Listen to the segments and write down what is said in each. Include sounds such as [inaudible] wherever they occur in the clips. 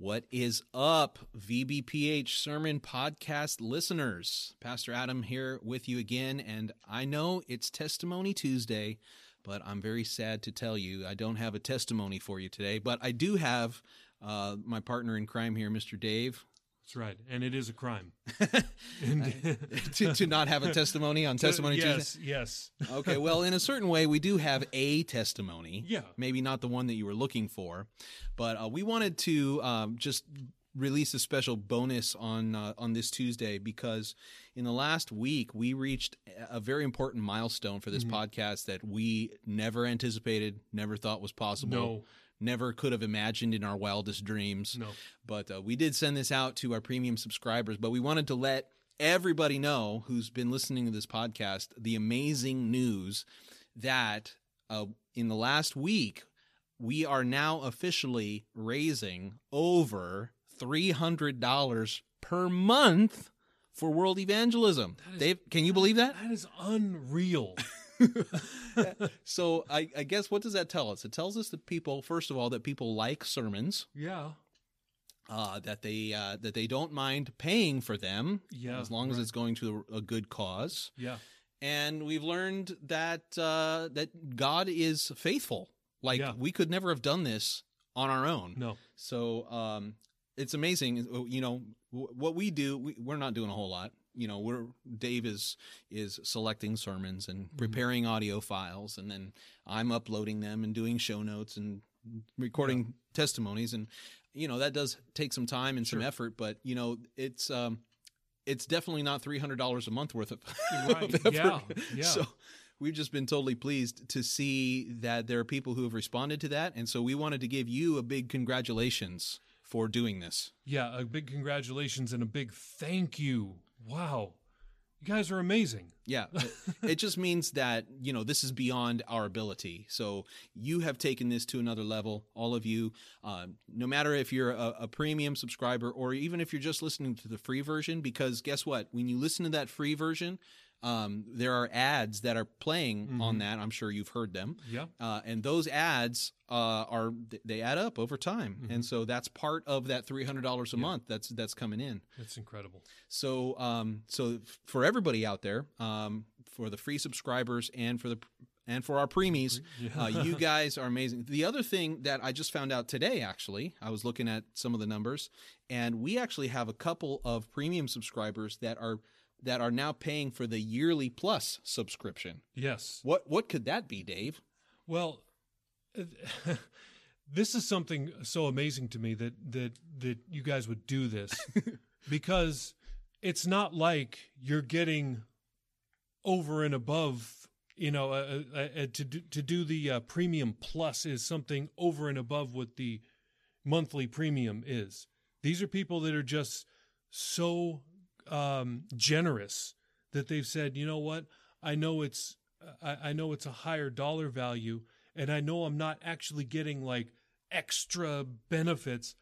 What is up, VBPH Sermon Podcast listeners? Pastor Adam here with you again, and I know it's Testimony Tuesday, but I'm very sad to tell you I don't have a testimony for you today, but I do have uh, my partner in crime here, Mr. Dave. That's right, and it is a crime [laughs] [laughs] to, to not have a testimony on Testimony yes, Tuesday. Yes, Okay, well, in a certain way, we do have a testimony. Yeah. Maybe not the one that you were looking for, but uh, we wanted to um, just release a special bonus on uh, on this Tuesday because in the last week we reached a very important milestone for this Mm-hmm. podcast that we never anticipated, never thought was possible. No. Never could have imagined in our wildest dreams. No. But uh, we did send this out to our premium subscribers, but we wanted to let everybody know who's been listening to this podcast the amazing news that uh, in the last week, we are now officially raising over $300 per month for world evangelism. is- Dave, can you believe that? that is unreal. [laughs] [laughs] So I, I guess what does that tell us? It tells us that people, first of all, that people like sermons. yeah, uh, that they uh, that they don't mind paying for them Yeah, as long as it's going to a, a good cause. yeah, And we've learned that uh, that God is faithful. Like Yeah. we could never have done this on our own. no, So um, it's amazing. You know what we do. We, we're not doing a whole lot. You know, we're Dave is is selecting sermons and preparing audio files, and then I'm uploading them and doing show notes and recording testimonies, and you know that does take some time and some effort. But you know, it's um, it's definitely not three hundred dollars a month worth of, [laughs] Right. of effort. Yeah. [laughs] Yeah. So we've just been totally pleased to see that there are people who have responded to that, and so we wanted to give you a big congratulations for doing this. yeah. A big congratulations and a big thank you. Wow, you guys are amazing. Yeah, [laughs] it, just means that you know this is beyond our ability. So you have taken this to another level, all of you. Uh, no matter if you're a, a premium subscriber or even if you're just listening to the free version, because guess what? When you listen to that free version, um, there are ads that are playing on that. I'm sure you've heard them. Yeah, Uh, and those ads uh, are they add up over time, and so that's part of that three hundred dollars a month that's that's coming in. that's incredible. So, um, so for everybody out there, um, for the free subscribers and for the and for our preemies, uh, you [laughs] guys are amazing. The other thing that I just found out today, actually, I was looking at some of the numbers, and we actually have a couple of premium subscribers that are that are now paying for the yearly plus subscription. Yes. What what could that be, Dave? Well, [laughs] this is something so amazing to me that that that you guys would do this [laughs] because it's not like you're getting over and above. You know, uh, uh, uh, to do, to do the uh, premium plus is something over and above what the monthly premium is. These are people that are just so um, generous that they've said, you know what, I know it's I, I know it's a higher dollar value, and I know I'm not actually getting like extra benefits.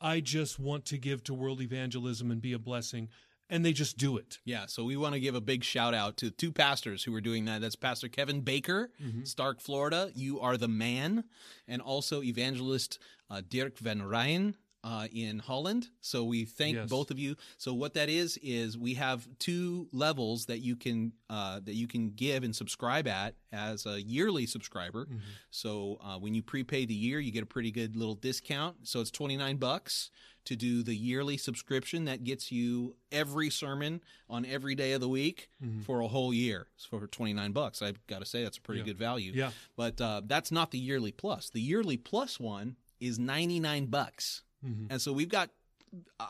I just want to give to world evangelism and be a blessing, and they just do it. Yeah, so we want to give a big shout out to two pastors who are doing that. That's Pastor Kevin Baker, Starke, Florida. You are the man, and also evangelist uh, Dirk van Rijn. Uh, in Holland, so we thank Yes. both of you. So what that is is we have two levels that you can uh, that you can give and subscribe at as a yearly subscriber. So uh, when you prepay the year, you get a pretty good little discount. So it's twenty nine bucks to do the yearly subscription that gets you every sermon on every day of the week for a whole year so for 29 bucks i've got to say that's a pretty Yeah. good value Yeah. but uh, that's not the yearly plus the yearly plus one is 99 bucks Mm-hmm. and so we've got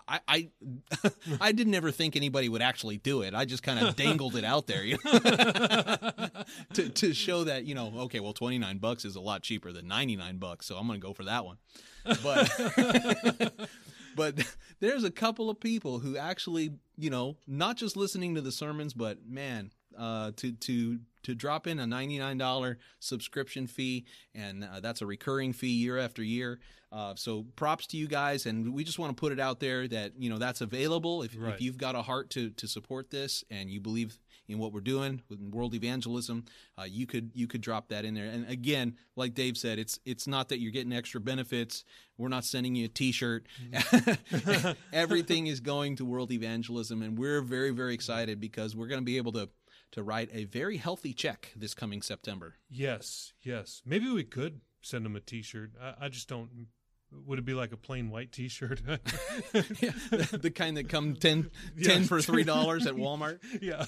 I I, [laughs] I didn't ever think anybody would actually do it. I just kind of [laughs] dangled it out there, you know, [laughs] to to show that you know, okay, well, twenty nine bucks is a lot cheaper than ninety nine bucks, so I'm going to go for that one. But but there's a couple of people who actually, you know, not just listening to the sermons, but man, uh, to to to drop in a ninety nine dollar subscription fee, and uh, that's a recurring fee year after year. Uh, so props to you guys, and we just want to put it out there that you know that's available. If, Right. if you've got a heart to to support this and you believe in what we're doing with world evangelism, uh, you could you could drop that in there. And again, like Dave said, it's it's not that you're getting extra benefits. We're not sending you a T-shirt. [laughs] Everything is going to world evangelism, and we're very very excited because we're going to be able to to write a very healthy check this coming September. Yes, yes. Maybe we could send them a T-shirt. I, I just don't. Would it be like a plain white T-shirt? yeah, [laughs] the, [laughs] the kind that come 10, [laughs] Yeah. 10 for three dollars at Walmart. yeah.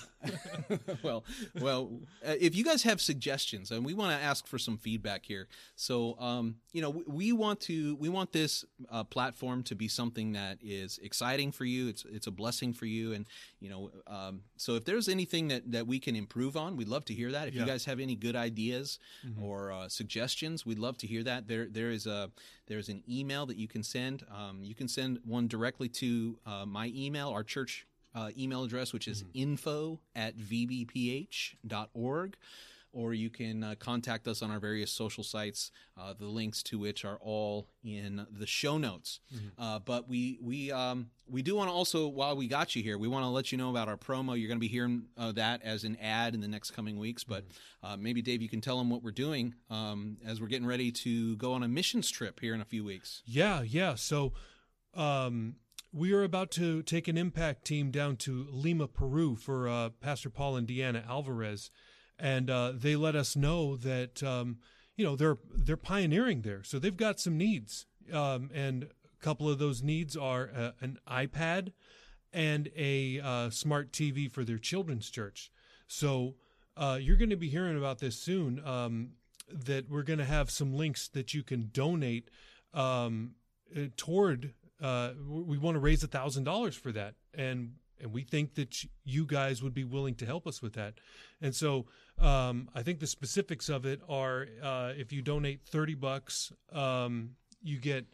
well, well, uh, if you guys have suggestions, and we want to ask for some feedback here, so um, you know, we, we want to we want this uh, platform to be something that is exciting for you. It's it's a blessing for you, and you know, um, so if there's anything that that we can improve on, we'd love to hear that. If you guys have any good ideas Mm-hmm. or uh, suggestions, we'd love to hear that. There there is a there's an email that you can send. Um, you can send one directly to uh, my email, our church uh, email address, which is info at vbph.org. Or you can uh, contact us on our various social sites, uh, the links to which are all in the show notes. Uh, but we we um, we do want to also, while we got you here, we want to let you know about our promo. You're going to be hearing uh, that as an ad in the next coming weeks. But uh, maybe Dave, you can tell them what we're doing um, as we're getting ready to go on a missions trip here in a few weeks. Yeah, yeah. So um, we are about to take an impact team down to Lima, Peru for uh, Pastor Paul and Deanna Alvarez, and uh, they let us know that um, you know they're they're pioneering there, so they've got some needs, um, and a couple of those needs are uh, an iPad and a uh, smart TV for their children's church. So uh, you're going to be hearing about this soon. Um, that we're going to have some links that you can donate um, uh, toward. Uh, we want to raise a thousand dollars for that, and and we think that you guys would be willing to help us with that. And so um, I think the specifics of it are uh, if you donate thirty bucks, um, you get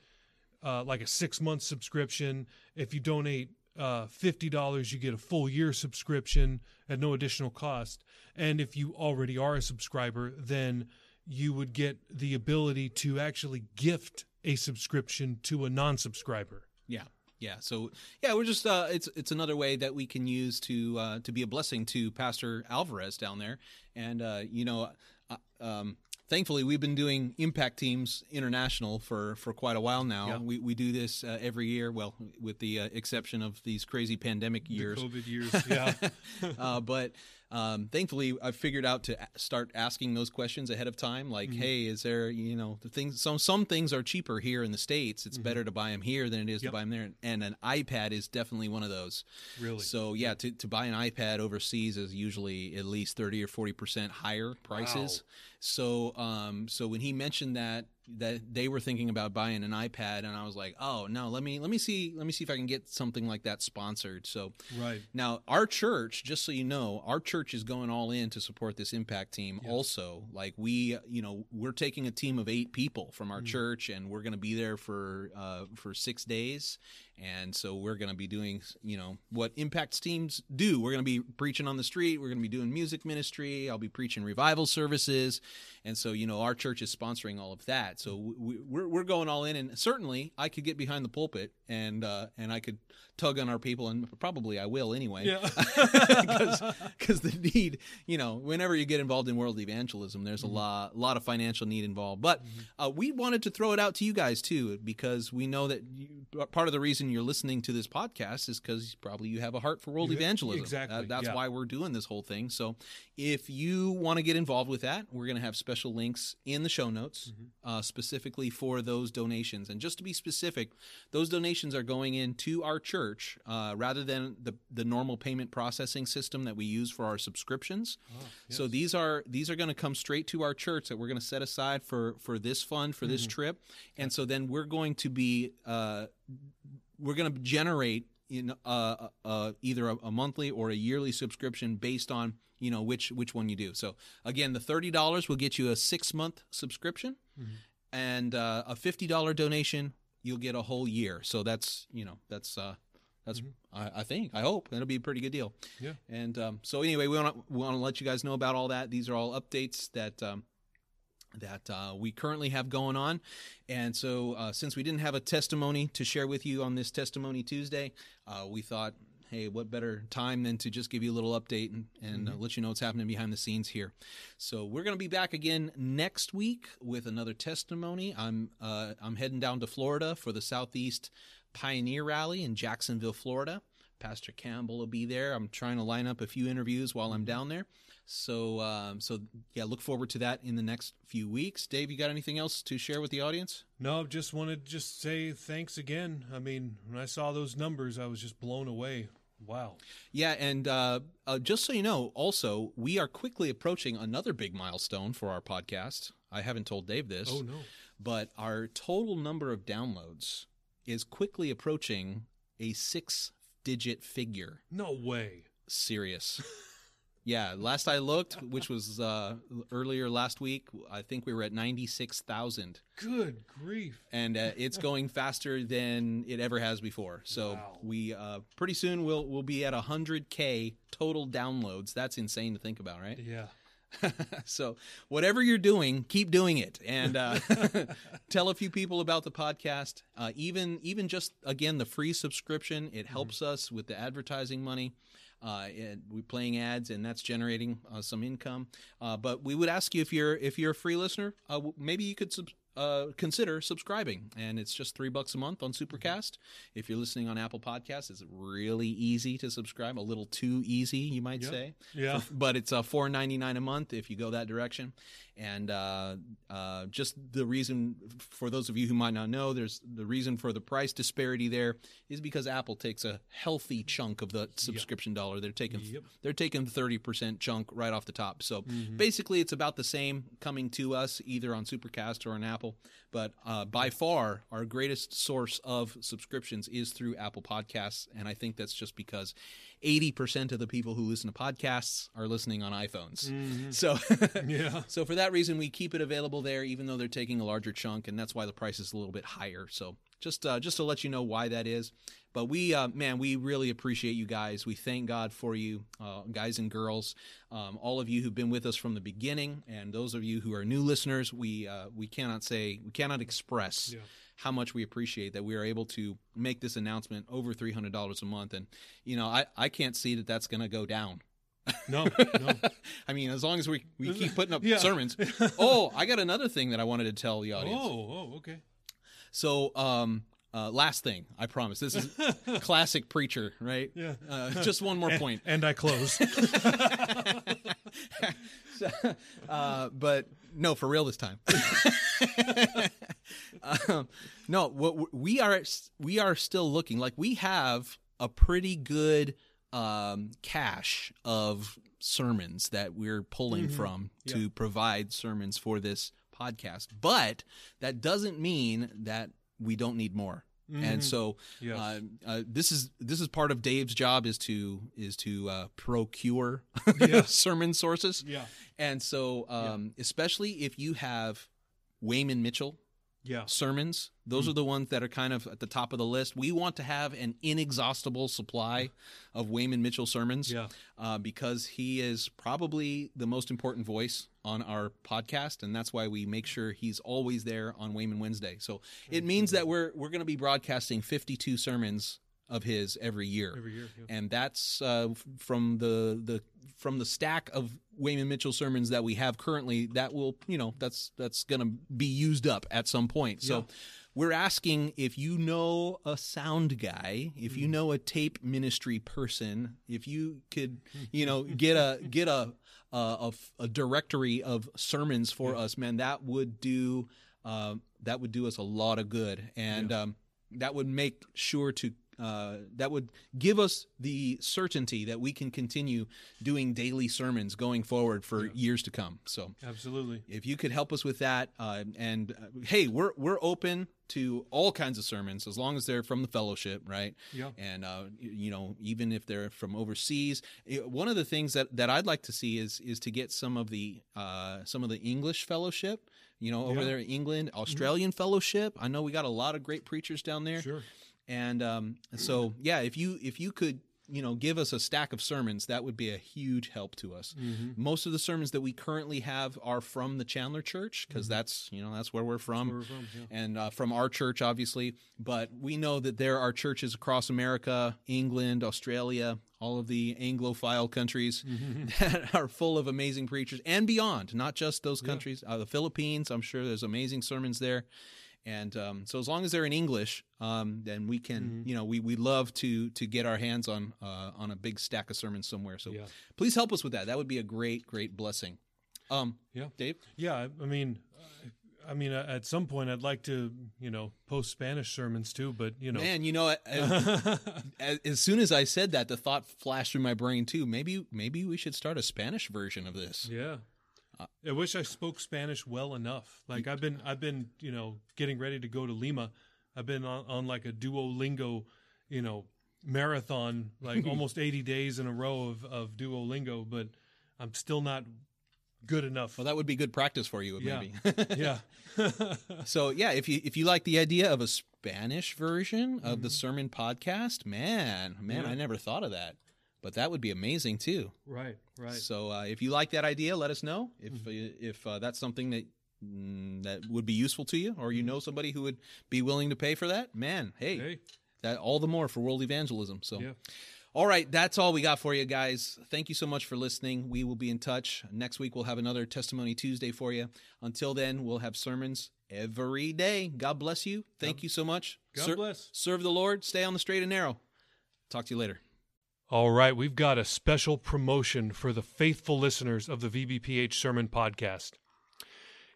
uh, like a six month subscription. If you donate uh, fifty dollars, you get a full year subscription at no additional cost. And if you already are a subscriber, then you would get the ability to actually gift a subscription to a non subscriber. Yeah. Yeah. So yeah, we're just uh, it's it's another way that we can use to uh, to be a blessing to Pastor Alvarez down there, and uh, you know, uh, um, thankfully we've been doing impact teams international for for quite a while now. Yeah. We we do this uh, every year, well, with the uh, exception of these crazy pandemic years. COVID years, yeah. [laughs] uh, but um, thankfully, I've figured out to start asking those questions ahead of time. Like, Mm-hmm. hey, is there you know the things? Some some things are cheaper here in the states. It's better to buy them here than it is Mm-hmm. Yep. to buy them there. And an iPad is definitely one of those. Really? So yeah, to, to buy an iPad overseas is usually at least thirty or forty percent higher prices. Wow. So um so when he mentioned that that they were thinking about buying an iPad, and I was like, oh no, let me let me see let me see if I can get something like that sponsored. So Right. now, our church, just so you know, our church is going all in to support this impact team. Also, like we, you know, we're taking a team of eight people from our church, and we're going to be there for uh, for six days. And so we're going to be doing, you know, what impact teams do. We're going to be preaching on the street. We're going to be doing music ministry. I'll be preaching revival services, and so you know, our church is sponsoring all of that. So we, we're we're going all in, and certainly I could get behind the pulpit and uh, and I could tug on our people, and probably I will anyway Yeah. [laughs] because the need, you know, whenever you get involved in world evangelism, there's a lot, lot of financial need involved. But uh, we wanted to throw it out to you guys too, because we know that you, part of the reason you're listening to this podcast is because probably you have a heart for world You- evangelism. exactly, Uh, that's yeah. why we're doing this whole thing. So if you want to get involved with that, we're going to have special links in the show notes Mm-hmm. uh, specifically for those donations. And just to be specific, those donations are going into our church uh, rather than the the normal payment processing system that we use for our subscriptions. So these are these are going to come straight to our church that we're going to set aside for for this fund for this trip. And so then we're going to be uh, we're going to generate in uh, uh, either a, a monthly or a yearly subscription based on you know which which one you do. So again, the thirty dollars will get you a six month subscription, and uh, a fifty dollar donation you'll get a whole year. So that's you know that's That's I, I think I hope it'll be a pretty good deal. Yeah. And um, so anyway, we want to want to let you guys know about all that. These are all updates that. Um, that uh, we currently have going on. And so, uh, since we didn't have a testimony to share with you on this Testimony Tuesday, uh, we thought, hey, what better time than to just give you a little update and, and uh, let you know what's happening behind the scenes here. So, we're going to be back again next week with another testimony. I'm uh, I'm heading down to Florida for the Southeast Pioneer Rally in Jacksonville, Florida. Pastor Campbell will be there. I'm trying to line up a few interviews while I'm down there. So, um, so yeah, look forward to that in the next few weeks. Dave, you got anything else to share with the audience? No, just wanted to just say thanks again. I mean, when I saw those numbers, I was just blown away. Wow. Yeah, and uh, uh, just so you know, also we are quickly approaching another big milestone for our podcast. I haven't told Dave this, Oh no. but our total number of downloads is quickly approaching a six-digit figure. No way. serious. yeah, last I looked, which was uh, earlier last week, I think we were at 96,000. Good grief. And uh, it's [laughs] going faster than it ever has before. So Wow. we uh, pretty soon we'll we'll be at 100k total downloads. That's insane to think about, right? Yeah. [laughs] so whatever you're doing, keep doing it, and uh, [laughs] tell a few people about the podcast. Uh, even even just again the free subscription, it helps us with the advertising money. Uh, and we're playing ads, and that's generating uh, some income. Uh, but we would ask you if you're if you're a free listener, uh, maybe you could sub- uh, consider subscribing, and it's just three bucks a month on Supercast. If you're listening on Apple Podcasts, it's really easy to subscribe. A little too easy, you might Yep. say Yeah. [laughs] but it's uh, four ninety nine a month if you go that direction. And uh, uh, just the reason for those of you who might not know, there's the reason for the price disparity there is because Apple takes a healthy chunk of the subscription dollar. They're taking Yep. they're taking thirty percent chunk right off the top. So Mm-hmm. basically, it's about the same coming to us either on Supercast or on Apple. But uh, by far, our greatest source of subscriptions is through Apple Podcasts, and I think that's just because eighty percent of the people who listen to podcasts are listening on iPhones. So. [laughs] Yeah. So for that reason, we keep it available there, even though they're taking a larger chunk, and that's why the price is a little bit higher. So just uh, just to let you know why that is. But we, uh, man, we really appreciate you guys. We thank God for you, uh, guys and girls, um, all of you who've been with us from the beginning, and those of you who are new listeners. We uh, we cannot say we cannot express Yeah. how much we appreciate that we are able to make this announcement over three hundred dollars a month, and you know I I can't see that that's going to go down. No. [laughs] No. I mean, as long as we, we keep putting up Yeah. sermons. [laughs] Oh, I got another thing that I wanted to tell the audience. oh. Oh. Okay. So, um, uh, last thing, I promise. This is [laughs] classic preacher, right? Yeah. Uh, just one more [laughs] point. And I close. [laughs] So, uh, but no, for real this time. um, no, what we are we are still looking like we have a pretty good um, cache of sermons that we're pulling from to provide sermons for this podcast, but that doesn't mean that we don't need more. And so, Yes. uh, uh, this is this is part of Dave's job is to is to uh, procure Yeah. [laughs] sermon sources. yeah. And so, um, especially if you have Wayman Mitchell Yeah. sermons, those are the ones that are kind of at the top of the list. We want to have an inexhaustible supply of Wayman Mitchell sermons Yeah. uh, because he is probably the most important voice on our podcast, and that's why we make sure he's always there on Wayman Wednesday. So it means that we're we're going to be broadcasting 52 sermons of his every year Every year. Yeah. and that's uh, from the the from the stack of Wayman Mitchell sermons that we have currently. That will you know that's that's going to be used up at some point. So. Yeah. We're asking if you know a sound guy, if you know a tape ministry person, if you could, [laughs] you know, get a get a a directory of sermons for us, man, that would do um, that would do us a lot of good, and um, that would make sure to uh, that would give us the certainty that we can continue doing daily sermons going forward for years to come. So Absolutely. if you could help us with that, uh, and uh, hey, we're we're open to all kinds of sermons as long as they're from the fellowship, right? Yeah. And uh, you know, even if they're from overseas, one of the things that that I'd like to see is is to get some of the uh, some of the English fellowship. You know, over Yeah. there in England, Australian fellowship. I know we got a lot of great preachers down there Sure. And um, so, yeah, if you if you could, you know, give us a stack of sermons, that would be a huge help to us. Most of the sermons that we currently have are from the Chandler Church because that's you know that's where we're from, where we're from, yeah. and uh, from our church, obviously. But we know that there are churches across America, England, Australia, all of the Anglophile countries [laughs] that are full of amazing preachers and beyond. Not just those countries. Uh, the Philippines, I'm sure there's amazing sermons there. And um, so, as long as they're in English, um, then we can, Mm-hmm. you know, we we love to to get our hands on uh, on a big stack of sermons somewhere. So, Yeah. please help us with that. That would be a great, great blessing. Um, Yeah. Dave. Yeah, I- I mean, I mean, at some point, I'd like to, you know, post Spanish sermons too. But you know, Man, you know, as, [laughs] as soon as I said that, the thought flashed through my brain too. Maybe, maybe we should start a Spanish version of this. yeah. I wish I spoke Spanish well enough. Like I've been, I've been, you know, getting ready to go to Lima. I've been on, on like a Duolingo, you know, marathon, like [laughs] almost eighty days in a row of of Duolingo, but I'm still not good enough. Well, that would be good practice for you, Yeah. maybe. [laughs] yeah, [laughs] so, yeah, if you if you like the idea of a Spanish version of Mm-hmm. the sermon podcast, man, man, Yeah. I never thought of that, but that would be amazing too. right, right. So, uh, if you like that idea, let us know if Mm-hmm. if uh, that's something that mm, that would be useful to you, or you know somebody who would be willing to pay for that. Man, hey, Hey, that all the more for world evangelism. So. yeah. All right, that's all we got for you guys. Thank you so much for listening. We will be in touch. Next week, we'll have another Testimony Tuesday for you. Until then, we'll have sermons every day. God bless you. Thank you so much. God bless. Serve the Lord. Stay on the straight and narrow. Talk to you later. All right, we've got a special promotion for the faithful listeners of the VBPH Sermon Podcast.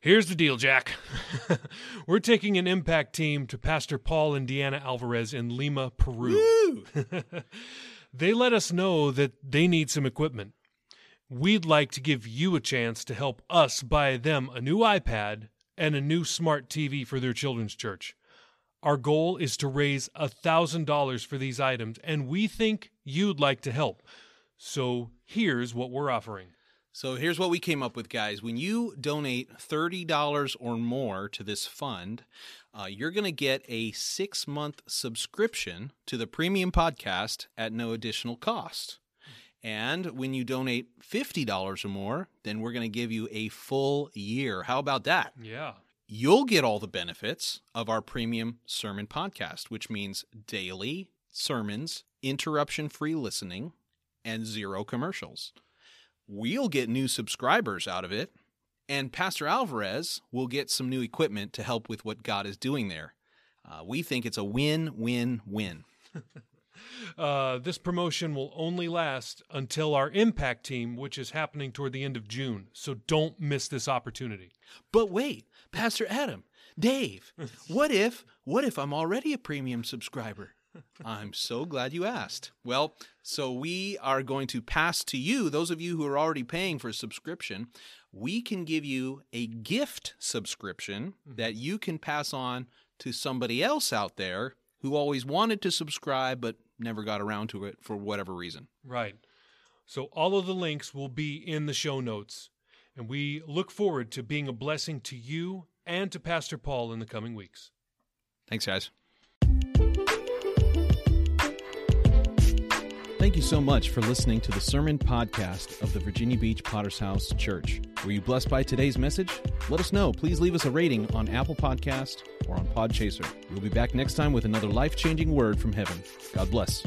Here's the deal, Jack. [laughs] We're taking an impact team to Pastor Paul and Deanna Alvarez in Lima, Peru. [laughs] they let us know that they need some equipment. We'd like to give you a chance to help us buy them a new iPad and a new smart TV for their children's church. Our goal is to raise $1,000 for these items, and we think you'd like to help. So here's what we're offering. So here's what we came up with, guys. When you donate $30 or more to this fund, uh, you're going to get a six month subscription to the premium podcast at no additional cost. And when you donate $50 or more, then we're going to give you a full year. How about that? Yeah. You'll get all the benefits of our premium sermon podcast, which means daily sermons, interruption free listening, and zero commercials. We'll get new subscribers out of it, and Pastor Alvarez will get some new equipment to help with what God is doing there. Uh, we think it's a win win win. [laughs] Uh, this promotion will only last until our impact team, which is happening toward the end of June. So don't miss this opportunity. But wait, Pastor Adam, Dave, what if what if I'm already a premium subscriber? I'm so glad you asked. Well, so we are going to pass to you, those of you who are already paying for a subscription, we can give you a gift subscription mm-hmm. that you can pass on to somebody else out there who always wanted to subscribe but never got around to it for whatever reason. Right. So all of the links will be in the show notes. And we look forward to being a blessing to you and to Pastor Paul in the coming weeks. Thanks, guys. Thank you so much for listening to the sermon podcast of the Virginia Beach Potter's House Church. Were you blessed by today's message? Let us know. Please leave us a rating on Apple Podcast or on Podchaser. We'll be back next time with another life-changing word from heaven. God bless.